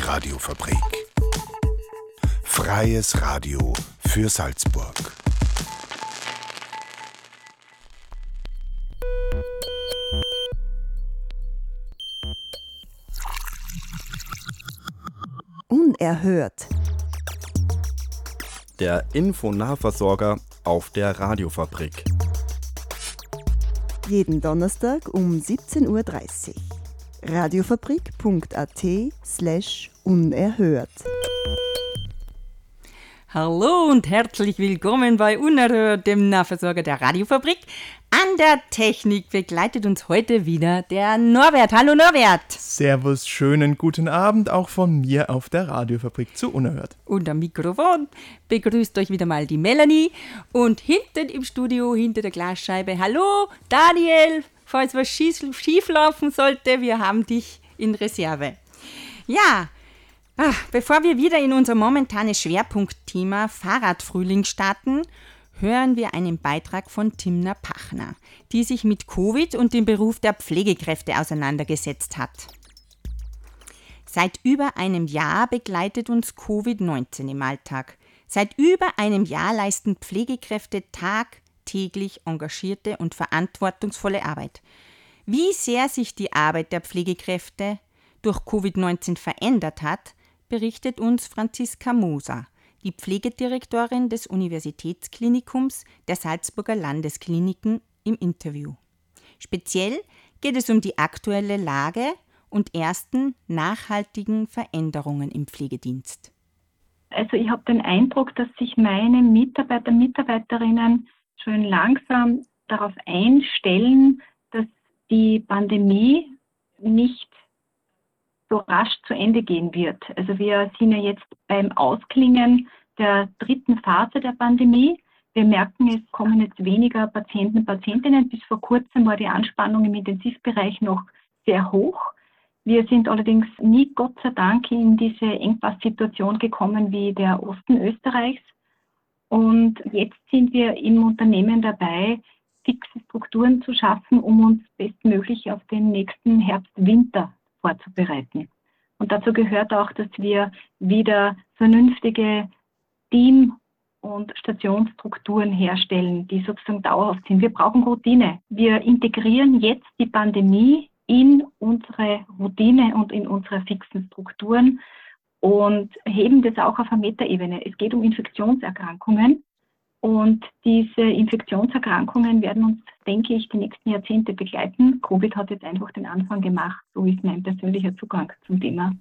die Radiofabrik. Freies Radio für Salzburg. Unerhört. Der Infonahversorger auf der Radiofabrik. Jeden Donnerstag um 17.30 Uhr. Radiofabrik.at slash unerhört. Hallo und herzlich willkommen bei Unerhört, dem Nahversorger der Radiofabrik. An der Technik begleitet uns heute wieder der Norbert. Hallo Norbert. Servus, schönen guten Abend auch von mir auf der Radiofabrik zu Unerhört. Und am Mikrofon begrüßt euch wieder mal die Melanie. Und hinten im Studio, hinter der Glasscheibe, hallo Daniel. Falls was schief laufen sollte, wir haben dich in Reserve. Ja, ach, bevor wir wieder in unser momentanes Schwerpunktthema Fahrradfrühling starten, hören wir einen Beitrag von Timna Pachner, die sich mit Covid und dem Beruf der Pflegekräfte auseinandergesetzt hat. Seit über einem Jahr begleitet uns Covid-19 im Alltag. Seit über einem Jahr leisten Pflegekräfte tagtäglich engagierte und verantwortungsvolle Arbeit. Wie sehr sich die Arbeit der Pflegekräfte durch Covid-19 verändert hat, berichtet uns Franziska Moser, die Pflegedirektorin des Universitätsklinikums der Salzburger Landeskliniken im Interview. Speziell geht es um die aktuelle Lage und ersten nachhaltigen Veränderungen im Pflegedienst. Also ich habe den Eindruck, dass sich meine Mitarbeiter, Mitarbeiterinnen schon langsam darauf einstellen, dass die Pandemie nicht so rasch zu Ende gehen wird. Also wir sind ja jetzt beim Ausklingen der dritten Phase der Pandemie. Wir merken, es kommen jetzt weniger Patienten und Patientinnen. Bis vor kurzem war die Anspannung im Intensivbereich noch sehr hoch. Wir sind allerdings nie, Gott sei Dank, in diese Engpasssituation gekommen wie der Osten Österreichs. Und jetzt sind wir im Unternehmen dabei, fixe Strukturen zu schaffen, um uns bestmöglich auf den nächsten Herbst-Winter vorzubereiten. Und dazu gehört auch, dass wir wieder vernünftige Team- und Stationsstrukturen herstellen, die sozusagen dauerhaft sind. Wir brauchen Routine. Wir integrieren jetzt die Pandemie in unsere Routine und in unsere fixen Strukturen und heben das auch auf eine Metaebene. Es geht um Infektionserkrankungen und diese Infektionserkrankungen werden uns, denke ich, die nächsten Jahrzehnte begleiten. Covid hat jetzt einfach den Anfang gemacht. So ist mein persönlicher Zugang zum Thema.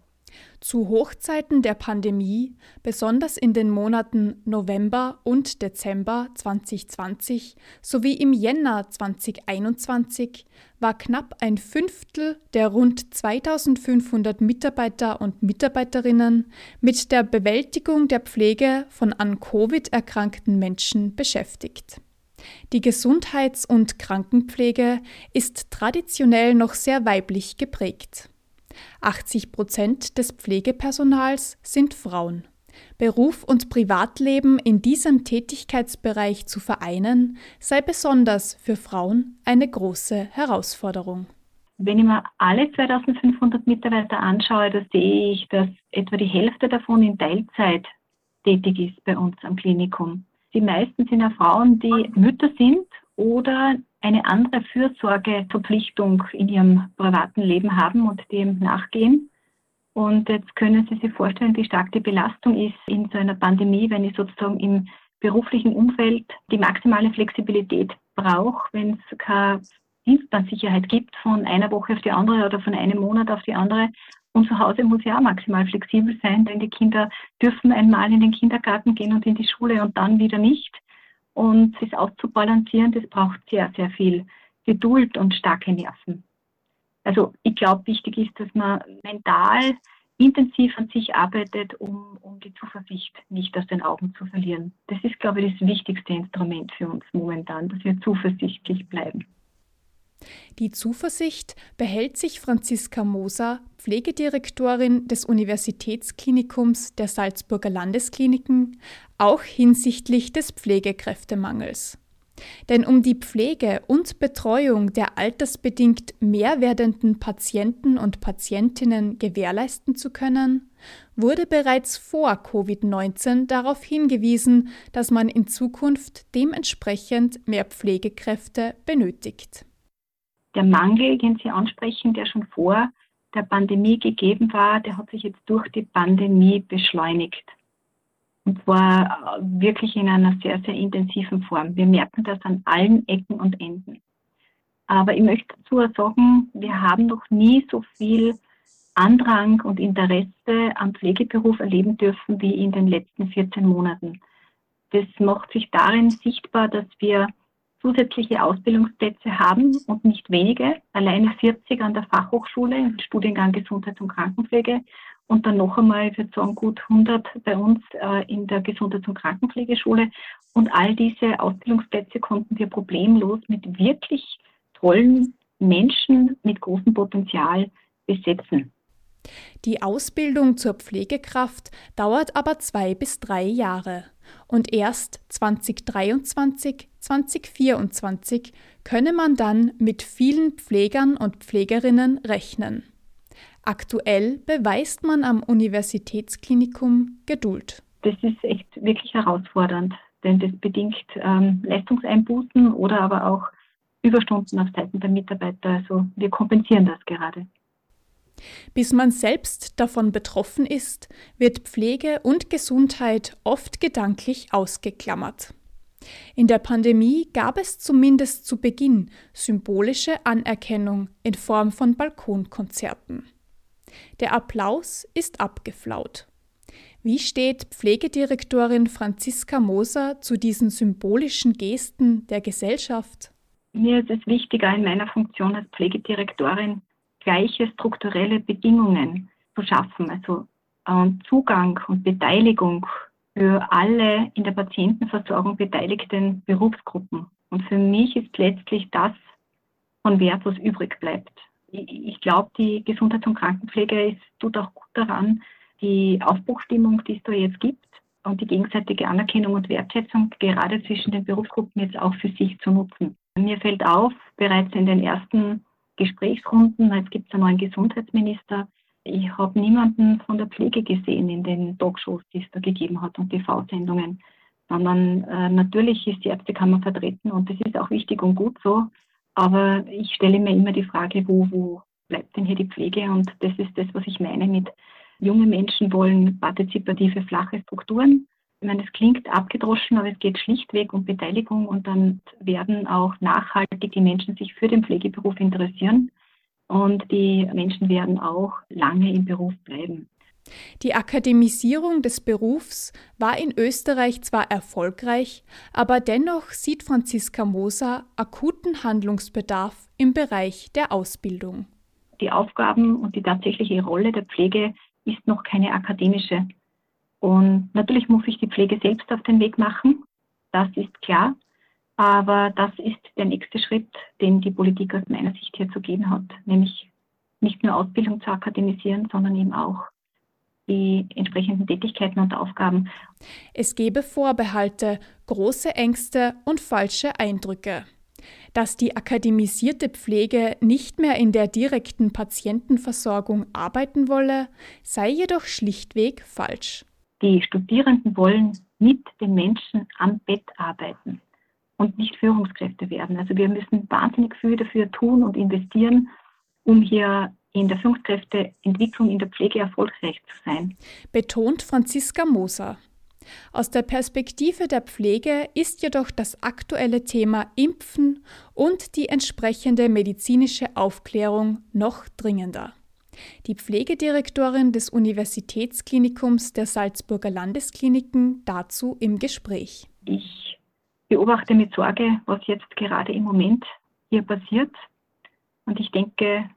Zu Hochzeiten der Pandemie, besonders in den Monaten November und Dezember 2020 sowie im Jänner 2021, war knapp ein Fünftel der rund 2500 Mitarbeiter und Mitarbeiterinnen mit der Bewältigung der Pflege von an Covid erkrankten Menschen beschäftigt. Die Gesundheits- und Krankenpflege ist traditionell noch sehr weiblich geprägt. 80 Prozent des Pflegepersonals sind Frauen. Beruf und Privatleben in diesem Tätigkeitsbereich zu vereinen, sei besonders für Frauen eine große Herausforderung. Wenn ich mir alle 2500 Mitarbeiter anschaue, da sehe ich, dass etwa die Hälfte davon in Teilzeit tätig ist bei uns am Klinikum. Die meisten sind ja Frauen, die Mütter sind oder eine andere Fürsorgeverpflichtung in ihrem privaten Leben haben und dem nachgehen. Und jetzt können Sie sich vorstellen, wie stark die Belastung ist in so einer Pandemie, wenn ich sozusagen im beruflichen Umfeld die maximale Flexibilität brauche, wenn es keine Dienstplansicherheit gibt von einer Woche auf die andere oder von einem Monat auf die andere. Und zu Hause muss ja auch maximal flexibel sein, denn die Kinder dürfen einmal in den Kindergarten gehen und in die Schule und dann wieder nicht. Und das auszubalancieren, das braucht sehr, sehr viel Geduld und starke Nerven. Also ich glaube, wichtig ist, dass man mental intensiv an sich arbeitet, um, um die Zuversicht nicht aus den Augen zu verlieren. Das ist, glaube ich, das wichtigste Instrument für uns momentan, dass wir zuversichtlich bleiben. Die Zuversicht behält sich Franziska Moser, Pflegedirektorin des Universitätsklinikums der Salzburger Landeskliniken, auch hinsichtlich des Pflegekräftemangels. Denn um die Pflege und Betreuung der altersbedingt mehr werdenden Patienten und Patientinnen gewährleisten zu können, wurde bereits vor Covid-19 darauf hingewiesen, dass man in Zukunft dementsprechend mehr Pflegekräfte benötigt. Der Mangel, den Sie ansprechen, der schon vor der Pandemie gegeben war, der hat sich jetzt durch die Pandemie beschleunigt. Und zwar wirklich in einer sehr, sehr intensiven Form. Wir merken das an allen Ecken und Enden. Aber ich möchte dazu sagen, wir haben noch nie so viel Andrang und Interesse am Pflegeberuf erleben dürfen wie in den letzten 14 Monaten. Das macht sich darin sichtbar, dass wir zusätzliche Ausbildungsplätze haben und nicht wenige, alleine 40 an der Fachhochschule im Studiengang Gesundheits- und Krankenpflege und dann noch einmal, ich würde sagen, gut 100 bei uns äh, in der Gesundheits- und Krankenpflegeschule. Und all diese Ausbildungsplätze konnten wir problemlos mit wirklich tollen Menschen mit großem Potenzial besetzen. Die Ausbildung zur Pflegekraft dauert aber zwei bis drei Jahre. Und erst 2023, 2024 könne man dann mit vielen Pflegern und Pflegerinnen rechnen. Aktuell beweist man am Universitätsklinikum Geduld. Das ist echt wirklich herausfordernd, denn das bedingt ähm, Leistungseinbußen oder aber auch Überstunden auf Seiten der Mitarbeiter. Also wir kompensieren das gerade. Bis man selbst davon betroffen ist, wird Pflege und Gesundheit oft gedanklich ausgeklammert. In der Pandemie gab es zumindest zu Beginn symbolische Anerkennung in Form von Balkonkonzerten. Der Applaus ist abgeflaut. Wie steht Pflegedirektorin Franziska Moser zu diesen symbolischen Gesten der Gesellschaft? Mir ist es wichtiger in meiner Funktion als Pflegedirektorin, gleiche strukturelle Bedingungen zu schaffen, also äh, Zugang und Beteiligung für alle in der Patientenversorgung beteiligten Berufsgruppen. Und für mich ist letztlich das von Wert, was übrig bleibt. Ich glaube, die Gesundheits- und Krankenpflege ist, tut auch gut daran, die Aufbruchstimmung, die es da jetzt gibt, und die gegenseitige Anerkennung und Wertschätzung gerade zwischen den Berufsgruppen jetzt auch für sich zu nutzen. Mir fällt auf, bereits in den ersten Gesprächsrunden, jetzt gibt es einen neuen Gesundheitsminister, ich habe niemanden von der Pflege gesehen in den Talkshows, die es da gegeben hat und TV-Sendungen, sondern äh, natürlich ist die Ärztekammer vertreten und das ist auch wichtig und gut so. Aber ich stelle mir immer die Frage, wo, wo bleibt denn hier die Pflege? Und das ist das, was ich meine mit junge Menschen wollen partizipative, flache Strukturen. Ich meine, es klingt abgedroschen, aber es geht schlichtweg um Beteiligung und dann werden auch nachhaltig die Menschen sich für den Pflegeberuf interessieren und die Menschen werden auch lange im Beruf bleiben. Die Akademisierung des Berufs war in Österreich zwar erfolgreich, aber dennoch sieht Franziska Moser akuten Handlungsbedarf im Bereich der Ausbildung. Die Aufgaben und die tatsächliche Rolle der Pflege ist noch keine akademische. Und natürlich muss sich die Pflege selbst auf den Weg machen, das ist klar. Aber das ist der nächste Schritt, den die Politik aus meiner Sicht hier zu gehen hat, nämlich nicht nur Ausbildung zu akademisieren, sondern eben auch die entsprechenden Tätigkeiten und Aufgaben. Es gebe Vorbehalte, große Ängste und falsche Eindrücke. Dass die akademisierte Pflege nicht mehr in der direkten Patientenversorgung arbeiten wolle, sei jedoch schlichtweg falsch. Die Studierenden wollen mit den Menschen am Bett arbeiten und nicht Führungskräfte werden. Also wir müssen wahnsinnig viel dafür tun und investieren, um hier in der Führungskräfteentwicklung in der Pflege erfolgreich zu sein. Betont Franziska Moser. Aus der Perspektive der Pflege ist jedoch das aktuelle Thema Impfen und die entsprechende medizinische Aufklärung noch dringender. Die Pflegedirektorin des Universitätsklinikums der Salzburger Landeskliniken dazu im Gespräch. Ich beobachte mit Sorge, was jetzt gerade im Moment hier passiert. Und ich denke,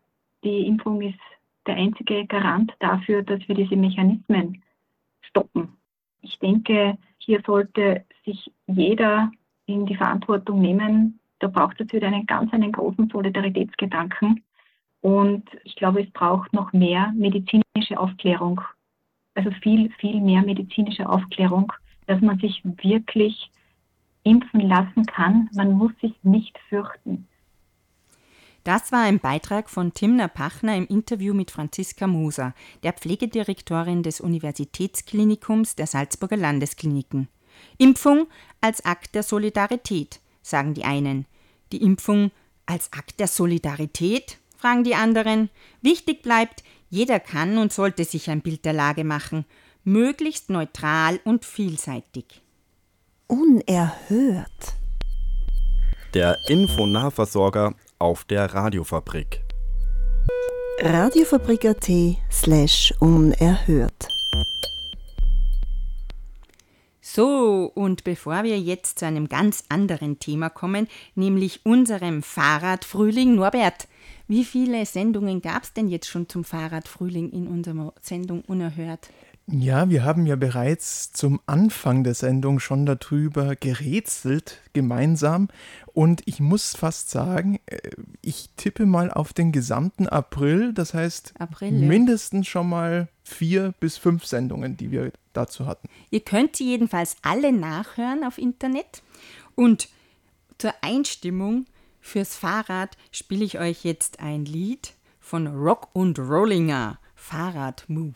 die Impfung ist der einzige Garant dafür, dass wir diese Mechanismen stoppen. Ich denke, hier sollte sich jeder in die Verantwortung nehmen. Da braucht es wieder einen ganz einen großen Solidaritätsgedanken. Und ich glaube, es braucht noch mehr medizinische Aufklärung. Also viel, viel mehr medizinische Aufklärung, dass man sich wirklich impfen lassen kann. Man muss sich nicht fürchten. Das war ein Beitrag von Timna Pachner im Interview mit Franziska Moser, der Pflegedirektorin des Universitätsklinikums der Salzburger Landeskliniken. Impfung als Akt der Solidarität, sagen die einen. Die Impfung als Akt der Solidarität, fragen die anderen. Wichtig bleibt, jeder kann und sollte sich ein Bild der Lage machen, möglichst neutral und vielseitig. Unerhört. Der Infonahversorger auf der Radiofabrik. Radiofabrik.at slash unerhört. So, und bevor wir jetzt zu einem ganz anderen Thema kommen, nämlich unserem Fahrradfrühling, Norbert, wie viele Sendungen gab es denn jetzt schon zum Fahrradfrühling in unserer Sendung Unerhört? Ja, wir haben ja bereits zum Anfang der Sendung schon darüber gerätselt, gemeinsam. Und ich muss fast sagen, äh, ich tippe mal auf den gesamten April. Das heißt, April, ja. mindestens schon mal vier bis fünf Sendungen, die wir dazu hatten. Ihr könnt sie jedenfalls alle nachhören auf Internet. Und zur Einstimmung fürs Fahrrad spiele ich euch jetzt ein Lied von Rock und Rollinger, Fahrrad Move.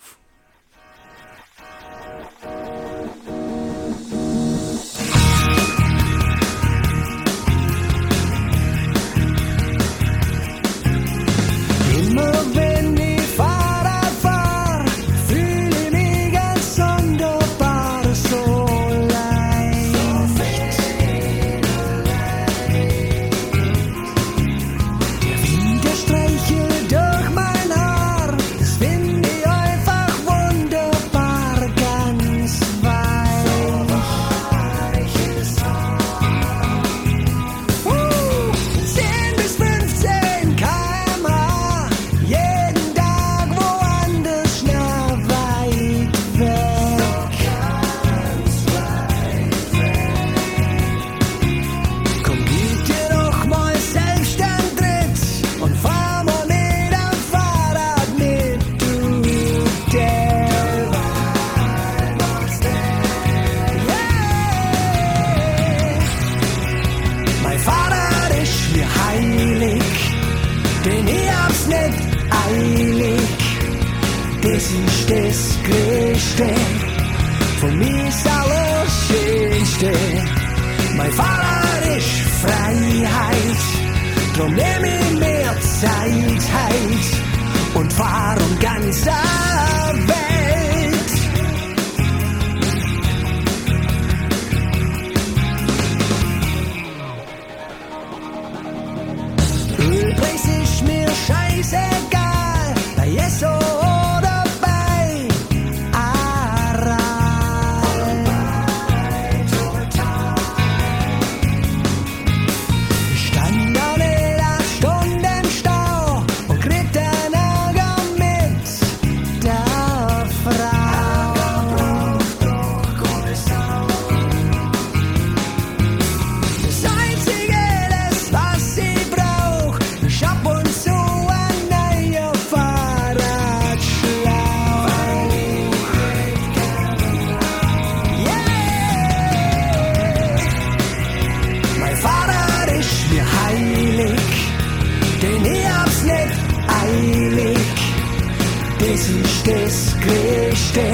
Größte,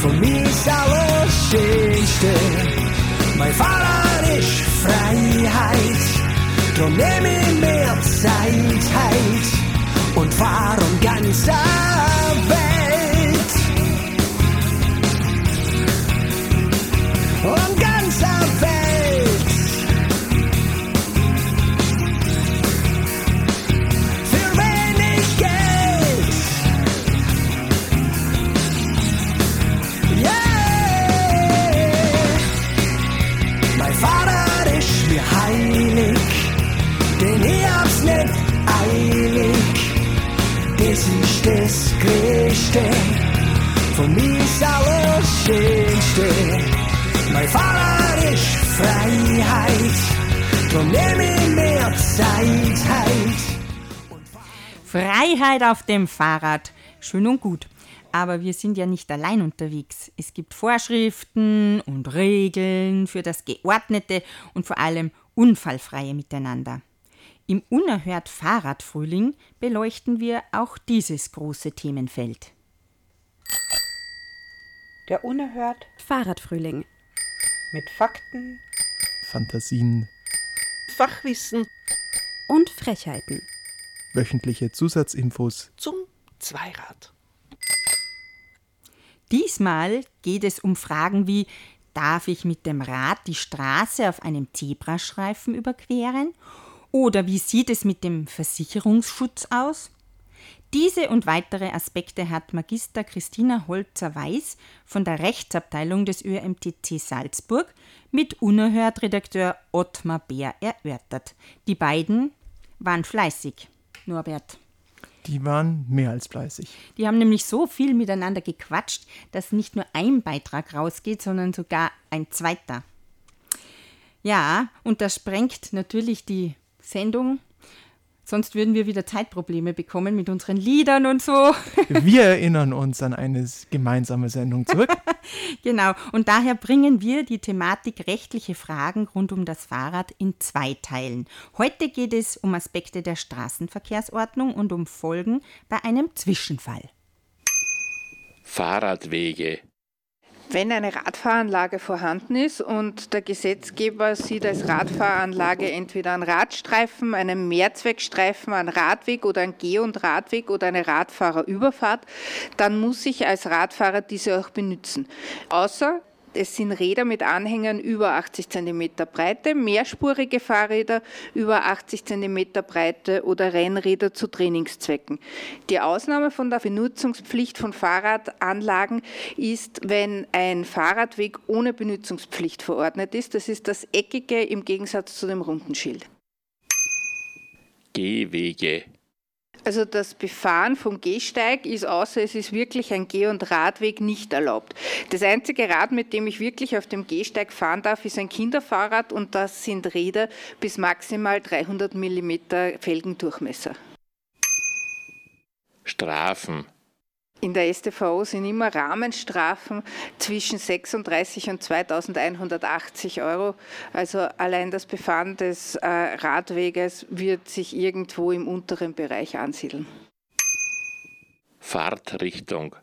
von mir ist alles Schönste. Mein Vater ist Freiheit, drum nehm ich mehr Zeit heit und fahr ganze Welt. Größte, von mir ist alles Schönste. Mein Vater ist Freiheit, drum nehm ich mehr Zeit heit. Freiheit auf dem Fahrrad. Schön und gut. Aber wir sind ja nicht allein unterwegs. Es gibt Vorschriften und Regeln für das geordnete und vor allem unfallfreie Miteinander. Im Unerhört Fahrradfrühling beleuchten wir auch dieses große Themenfeld. Der Unerhört Fahrradfrühling. mit Fakten, Fantasien, Fachwissen Und Frechheiten. wöchentliche Zusatzinfos, zum Zweirad. Diesmal geht es um Fragen wie, darf ich mit dem Rad die Straße auf einem Zebrastreifen überqueren? Oder wie sieht es mit dem Versicherungsschutz aus? Diese und weitere Aspekte hat Magister Christina Holzer-Weiß von der Rechtsabteilung des ÖMTC Salzburg mit Unerhört-Redakteur Ottmar Bär erörtert. Die beiden waren fleißig. Norbert. die waren mehr als fleißig. Die haben nämlich so viel miteinander gequatscht, dass nicht nur ein Beitrag rausgeht, sondern sogar ein zweiter. Ja, und das sprengt natürlich die Sendung. Sonst würden wir wieder Zeitprobleme bekommen mit unseren Liedern und so. Wir erinnern uns an eine gemeinsame Sendung zurück. Genau. Und daher bringen wir die Thematik rechtliche Fragen rund um das Fahrrad in zwei Teilen. Heute geht es um Aspekte der Straßenverkehrsordnung und um Folgen bei einem Zwischenfall. Fahrradwege. Wenn eine Radfahranlage vorhanden ist und der Gesetzgeber sieht als Radfahranlage entweder einen Radstreifen, einen Mehrzweckstreifen, einen Radweg oder einen Geh- und Radweg oder eine Radfahrerüberfahrt, dann muss ich als Radfahrer diese auch benutzen. Außer es sind Räder mit Anhängern über 80 cm Breite, mehrspurige Fahrräder über 80 cm Breite oder Rennräder zu Trainingszwecken. Die Ausnahme von der Benutzungspflicht von Fahrradanlagen ist, wenn ein Fahrradweg ohne Benutzungspflicht verordnet ist. Das ist das Eckige im Gegensatz zu dem runden Schild. Gehwege. Also das Befahren vom Gehsteig ist außer es ist wirklich ein Geh- und Radweg nicht erlaubt. Das einzige Rad, mit dem ich wirklich auf dem Gehsteig fahren darf, ist ein Kinderfahrrad und das sind Räder bis maximal 300 mm Felgendurchmesser. Strafen. In der StVO sind immer Rahmenstrafen zwischen 36 und 2180 Euro. Also allein das Befahren des äh, Radweges wird sich irgendwo im unteren Bereich ansiedeln. Fahrtrichtung.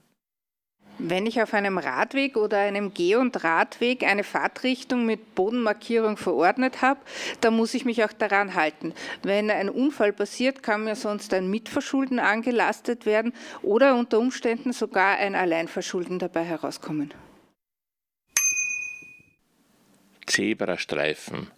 Wenn ich auf einem Radweg oder einem Geh- und Radweg eine Fahrtrichtung mit Bodenmarkierung verordnet habe, dann muss ich mich auch daran halten. Wenn ein Unfall passiert, kann mir sonst ein Mitverschulden angelastet werden oder unter Umständen sogar ein Alleinverschulden dabei herauskommen. Zebrastreifen.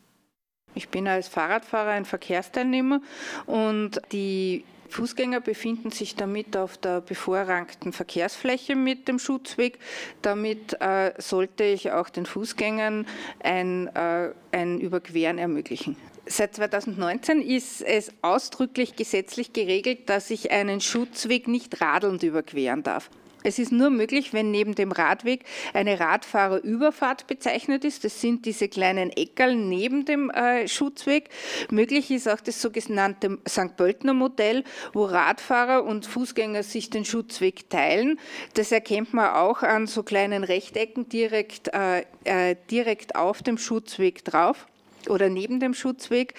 Ich bin als Fahrradfahrer ein Verkehrsteilnehmer und die Fußgänger befinden sich damit auf der bevorrangten Verkehrsfläche mit dem Schutzweg. Damit äh, sollte ich auch den Fußgängern ein, äh, ein Überqueren ermöglichen. Seit 2019 ist es ausdrücklich gesetzlich geregelt, dass ich einen Schutzweg nicht radelnd überqueren darf. Es ist nur möglich, wenn neben dem Radweg eine Radfahrerüberfahrt bezeichnet ist. Das sind diese kleinen Eckerl neben dem äh, Schutzweg. Möglich ist auch das sogenannte St. Pöltner Modell, wo Radfahrer und Fußgänger sich den Schutzweg teilen. Das erkennt man auch an so kleinen Rechtecken direkt, äh, äh, direkt auf dem Schutzweg drauf oder neben dem Schutzweg.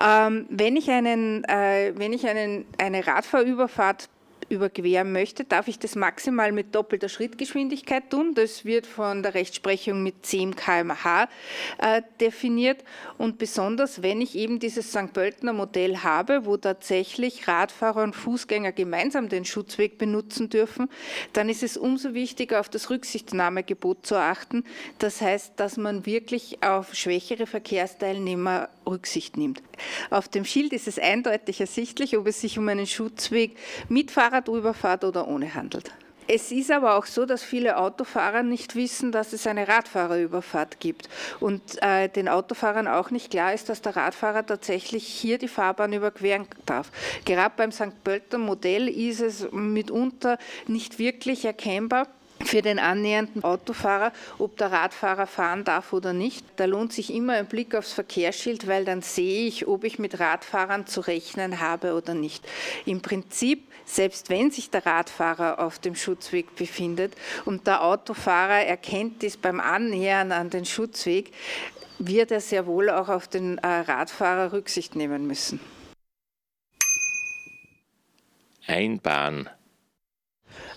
Ähm, wenn ich, einen, äh, wenn ich einen, eine Radfahrüberfahrt überqueren möchte, darf ich das maximal mit doppelter Schrittgeschwindigkeit tun. Das wird von der Rechtsprechung mit 10 km/h äh, definiert. Und besonders, wenn ich eben dieses St. Pöltner Modell habe, wo tatsächlich Radfahrer und Fußgänger gemeinsam den Schutzweg benutzen dürfen, dann ist es umso wichtiger, auf das Rücksichtnahmegebot zu achten. Das heißt, dass man wirklich auf schwächere Verkehrsteilnehmer Rücksicht nimmt. Auf dem Schild ist es eindeutig ersichtlich, ob es sich um einen Schutzweg mit Fahrradüberfahrt oder ohne handelt. Es ist aber auch so, dass viele Autofahrer nicht wissen, dass es eine Radfahrerüberfahrt gibt und äh, den Autofahrern auch nicht klar ist, dass der Radfahrer tatsächlich hier die Fahrbahn überqueren darf. Gerade beim St. Pölter Modell ist es mitunter nicht wirklich erkennbar, für den annähernden Autofahrer, ob der Radfahrer fahren darf oder nicht. Da lohnt sich immer ein Blick aufs Verkehrsschild, weil dann sehe ich, ob ich mit Radfahrern zu rechnen habe oder nicht. Im Prinzip, selbst wenn sich der Radfahrer auf dem Schutzweg befindet und der Autofahrer erkennt dies beim Annähern an den Schutzweg, wird er sehr wohl auch auf den äh, Radfahrer Rücksicht nehmen müssen. Einbahn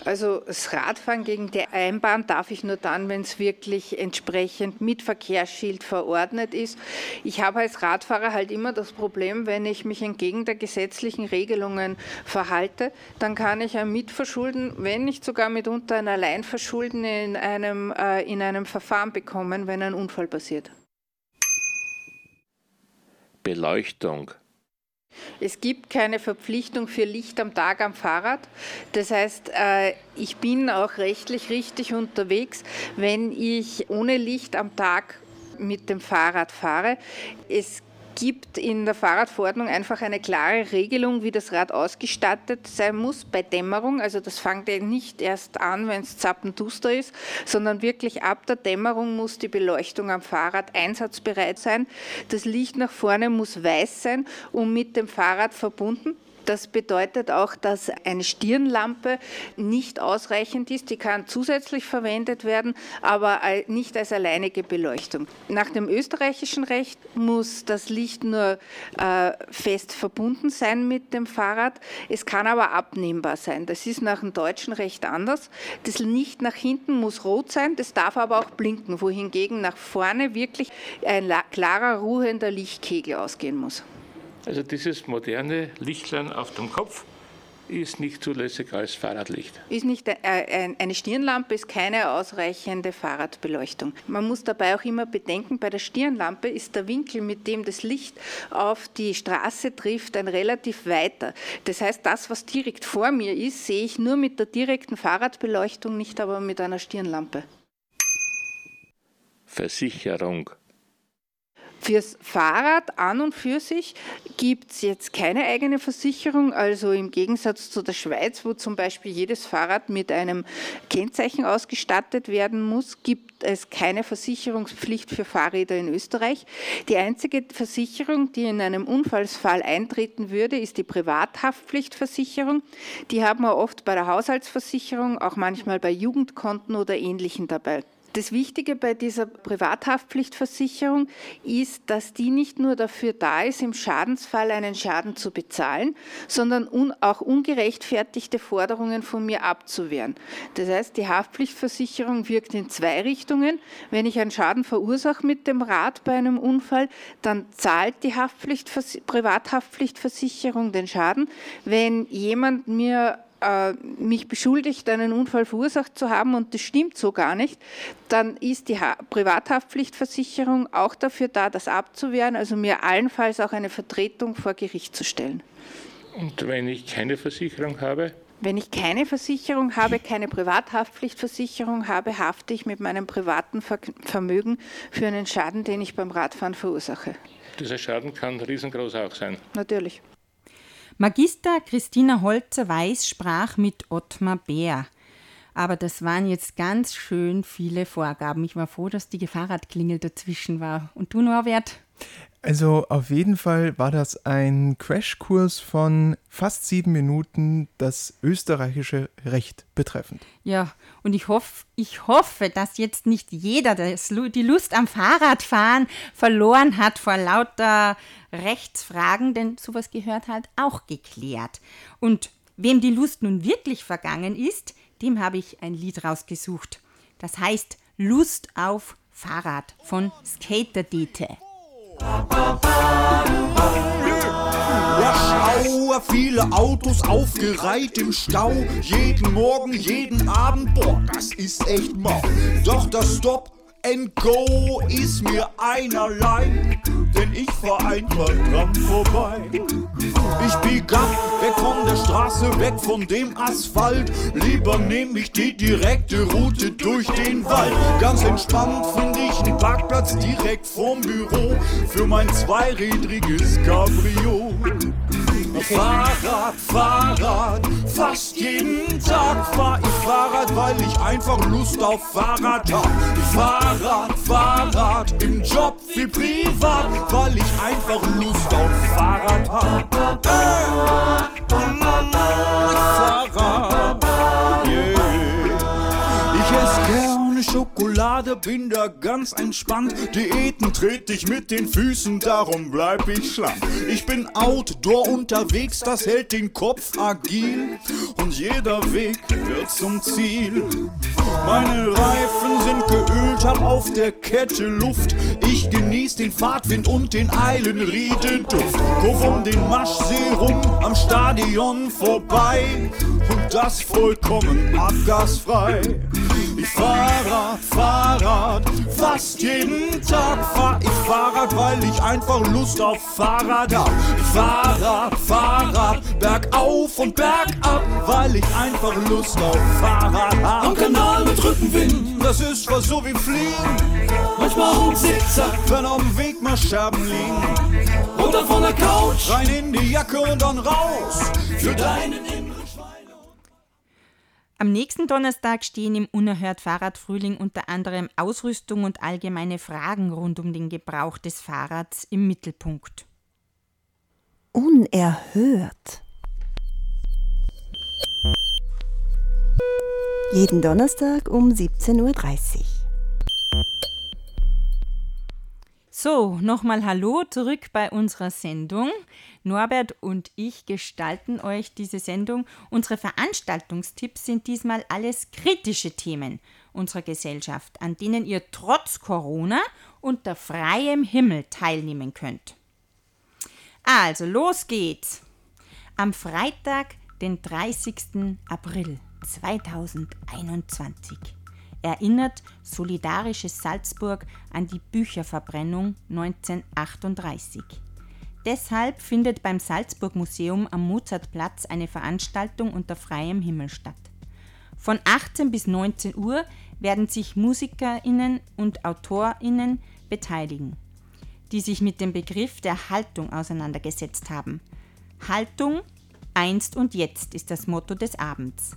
also das Radfahren gegen die Einbahn darf ich nur dann, wenn es wirklich entsprechend mit Verkehrsschild verordnet ist. Ich habe als Radfahrer halt immer das Problem, wenn ich mich entgegen der gesetzlichen Regelungen verhalte, dann kann ich ein Mitverschulden, wenn nicht sogar mitunter ein Alleinverschulden in einem, äh, in einem Verfahren bekommen, wenn ein Unfall passiert. Beleuchtung. Es gibt keine Verpflichtung für Licht am Tag am Fahrrad. Das heißt, äh, ich bin auch rechtlich richtig unterwegs, wenn ich ohne Licht am Tag mit dem Fahrrad fahre. Es gibt in der Fahrradverordnung einfach eine klare Regelung, wie das Rad ausgestattet sein muss bei Dämmerung. Also das fängt ja nicht erst an, wenn es zappenduster ist, sondern wirklich ab der Dämmerung muss die Beleuchtung am Fahrrad einsatzbereit sein. Das Licht nach vorne muss weiß sein und mit dem Fahrrad verbunden. Das bedeutet auch, dass eine Stirnlampe nicht ausreichend ist. Die kann zusätzlich verwendet werden, aber nicht als alleinige Beleuchtung. Nach dem österreichischen Recht muss das Licht nur äh, fest verbunden sein mit dem Fahrrad. Es kann aber abnehmbar sein. Das ist nach dem deutschen Recht anders. Das Licht nach hinten muss rot sein, das darf aber auch blinken, wohingegen nach vorne wirklich ein klarer, ruhender Lichtkegel ausgehen muss. Also dieses moderne Lichtlein auf dem Kopf ist nicht zulässig als Fahrradlicht. Ist nicht eine Stirnlampe ist keine ausreichende Fahrradbeleuchtung. Man muss dabei auch immer bedenken, bei der Stirnlampe ist der Winkel, mit dem das Licht auf die Straße trifft, ein relativ weiter. Das heißt, das, was direkt vor mir ist, sehe ich nur mit der direkten Fahrradbeleuchtung, nicht aber mit einer Stirnlampe. Versicherung. Fürs Fahrrad an und für sich gibt es jetzt keine eigene Versicherung. Also im Gegensatz zu der Schweiz, wo zum Beispiel jedes Fahrrad mit einem Kennzeichen ausgestattet werden muss, gibt es keine Versicherungspflicht für Fahrräder in Österreich. Die einzige Versicherung, die in einem Unfallsfall eintreten würde, ist die Privathaftpflichtversicherung. Die haben wir oft bei der Haushaltsversicherung, auch manchmal bei Jugendkonten oder Ähnlichen dabei. Das Wichtige bei dieser Privathaftpflichtversicherung ist, dass die nicht nur dafür da ist, im Schadensfall einen Schaden zu bezahlen, sondern auch ungerechtfertigte Forderungen von mir abzuwehren. Das heißt, die Haftpflichtversicherung wirkt in zwei Richtungen. Wenn ich einen Schaden verursache mit dem Rad bei einem Unfall, dann zahlt die Privathaftpflichtversicherung den Schaden. Wenn jemand mir mich beschuldigt, einen Unfall verursacht zu haben und das stimmt so gar nicht, dann ist die ha Privathaftpflichtversicherung auch dafür da, das abzuwehren, also mir allenfalls auch eine Vertretung vor Gericht zu stellen. Und wenn ich keine Versicherung habe? Wenn ich keine Versicherung habe, keine Privathaftpflichtversicherung habe, hafte ich mit meinem privaten Vermögen für einen Schaden, den ich beim Radfahren verursache. Dieser Schaden kann riesengroß auch sein. Natürlich. Magister Christina Holzer-Weiß sprach mit Ottmar Bär. Aber das waren jetzt ganz schön viele Vorgaben. Ich war froh, dass die Fahrradklingel dazwischen war. Und du, Norbert? Also auf jeden Fall war das ein Crashkurs von fast sieben Minuten, das österreichische Recht betreffend. Ja, und ich, hoff, ich hoffe, dass jetzt nicht jeder das, die Lust am Fahrradfahren verloren hat vor lauter Rechtsfragen, denn sowas gehört halt auch geklärt. Und wem die Lust nun wirklich vergangen ist, dem habe ich ein Lied rausgesucht. Das heißt Lust auf Fahrrad von Skater Dete. Viele Autos aufgereiht im Stau. Jeden Morgen, jeden Abend, boah, das ist echt mau. Doch das Stop and Go ist mir einerlei, denn ich fahr einfach dran vorbei. Ich bieg ab, weg von der Straße, weg von dem Asphalt. Lieber nehm ich die direkte Route durch den Wald. Ganz entspannt finde ich einen Parkplatz direkt vorm Büro für mein zweirädriges Cabrio. Fahrrad, Fahrrad, fast jeden Tag fahr ich Fahrrad, weil ich einfach Lust auf Fahrrad hab. Fahrrad, Fahrrad, im Job wie privat, weil ich einfach Lust auf Fahrrad hab. Fahrrad, gerne Schokolade bin da ganz entspannt. Diäten trete ich mit den Füßen, darum bleib ich schlank. Ich bin outdoor unterwegs, das hält den Kopf agil. Und jeder Weg wird zum Ziel. Meine Reifen sind geölt, hab auf der Kette Luft. Ich genieß den Fahrtwind und den Eilenriedenduft. Kurv um den Maschsee rum, am Stadion vorbei. Und das vollkommen abgasfrei. Ich Fahrrad, Fahrrad, fast jeden Tag fahr ich Fahrrad, weil ich einfach Lust auf Fahrrad hab. Fahrrad, Fahrrad, bergauf und bergab, weil ich einfach Lust auf Fahrrad hab. Am Kanal mit Rückenwind, das ist was so wie Fliegen. Manchmal auch Zickzack, wenn auf dem Weg mal Scherben liegen. Runter von der Couch, rein in die Jacke und dann raus. Für deinen Am nächsten Donnerstag stehen im Unerhört Fahrradfrühling unter anderem Ausrüstung und allgemeine Fragen rund um den Gebrauch des Fahrrads im Mittelpunkt. Unerhört. Jeden Donnerstag um 17.30 Uhr. So, nochmal Hallo zurück bei unserer Sendung. Norbert und ich gestalten euch diese Sendung. Unsere Veranstaltungstipps sind diesmal alles kritische Themen unserer Gesellschaft, an denen ihr trotz Corona unter freiem Himmel teilnehmen könnt. Also, los geht's! Am Freitag, den 30. April 2021 erinnert Solidarisches Salzburg an die Bücherverbrennung 1938. Deshalb findet beim Salzburg Museum am Mozartplatz eine Veranstaltung unter freiem Himmel statt. Von 18 bis 19 Uhr werden sich Musikerinnen und Autorinnen beteiligen, die sich mit dem Begriff der Haltung auseinandergesetzt haben. Haltung, einst und jetzt ist das Motto des Abends.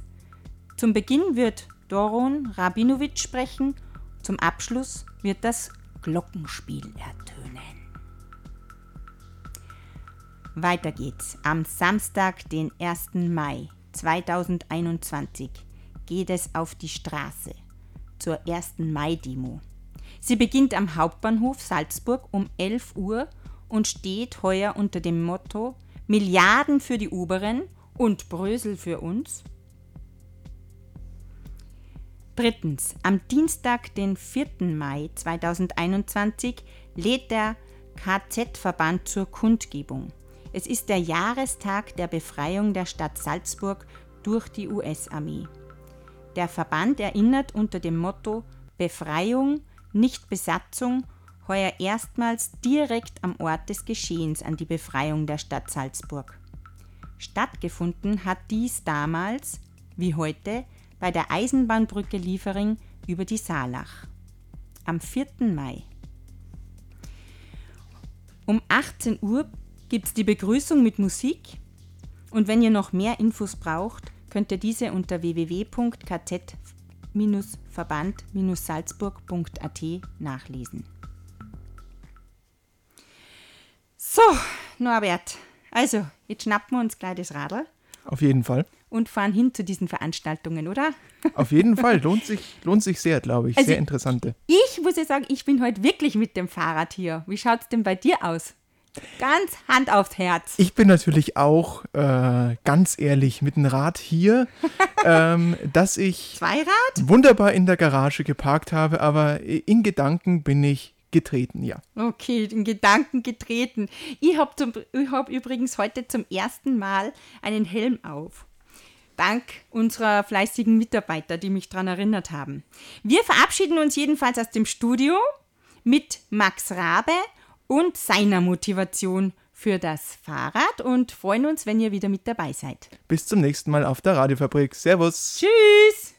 Zum Beginn wird Doron Rabinowitsch sprechen. Zum Abschluss wird das Glockenspiel ertönen. Weiter geht's. Am Samstag, den 1. Mai 2021, geht es auf die Straße zur 1. Mai-Demo. Sie beginnt am Hauptbahnhof Salzburg um 11 Uhr und steht heuer unter dem Motto Milliarden für die Oberen und Brösel für uns Drittens, am Dienstag, den 4. Mai 2021, lädt der KZ-Verband zur Kundgebung. Es ist der Jahrestag der Befreiung der Stadt Salzburg durch die US-Armee. Der Verband erinnert unter dem Motto Befreiung, nicht Besatzung heuer erstmals direkt am Ort des Geschehens an die Befreiung der Stadt Salzburg. Stattgefunden hat dies damals, wie heute, bei der Eisenbahnbrücke Liefering über die Saalach. Am 4. Mai. Um 18 Uhr gibt es die Begrüßung mit Musik und wenn ihr noch mehr Infos braucht, könnt ihr diese unter www.kz-verband-salzburg.at nachlesen. So, Norbert, also jetzt schnappen wir uns gleich das Radl Auf jeden Fall. Und fahren hin zu diesen Veranstaltungen, oder? Auf jeden Fall. Lohnt sich, lohnt sich sehr, glaube ich. Also sehr interessante. Ich muss ja sagen, ich bin heute wirklich mit dem Fahrrad hier. Wie schaut es denn bei dir aus? Ganz Hand aufs Herz. Ich bin natürlich auch äh, ganz ehrlich mit dem Rad hier, ähm, dass ich Zweirad? wunderbar in der Garage geparkt habe, aber in Gedanken bin ich getreten, ja. Okay, in Gedanken getreten. Ich habe hab übrigens heute zum ersten Mal einen Helm auf. Dank unserer fleißigen Mitarbeiter, die mich daran erinnert haben. Wir verabschieden uns jedenfalls aus dem Studio mit Max Rabe und seiner Motivation für das Fahrrad und freuen uns, wenn ihr wieder mit dabei seid. Bis zum nächsten Mal auf der Radiofabrik. Servus. Tschüss!